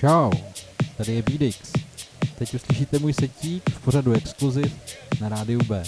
Čau, tady je Bidix. Teď uslyšíte můj setík v pořadu Exkluziv na rádiu B.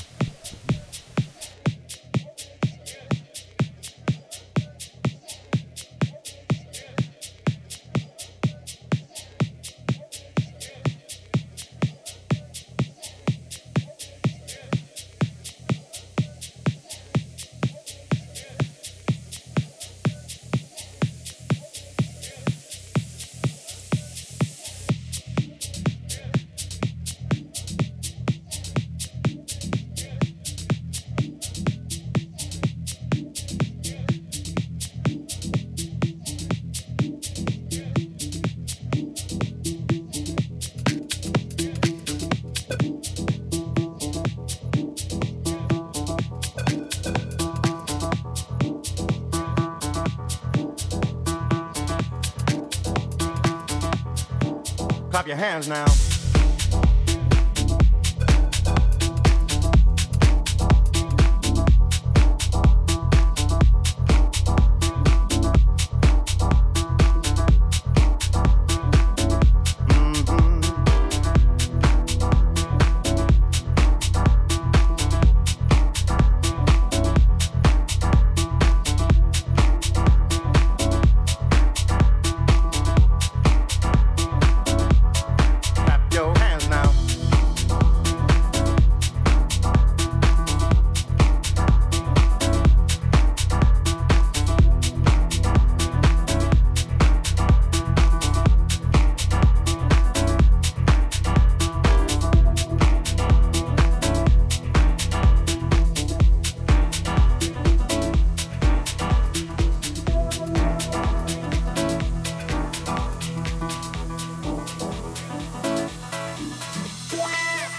Now.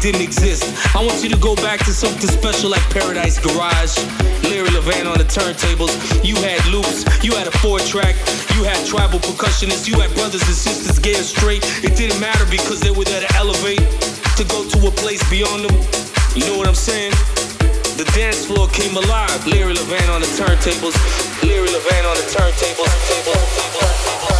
Didn't exist. I want you to go back to something special like Paradise Garage. Larry Levan on the turntables. You had loops, you had a four track, you had tribal percussionists, you had brothers and sisters, gay straight. It didn't matter because they were there to elevate, to go to a place beyond them. You know what I'm saying? The dance floor came alive. Larry Levan on the turntables. Larry Levan on the turntables.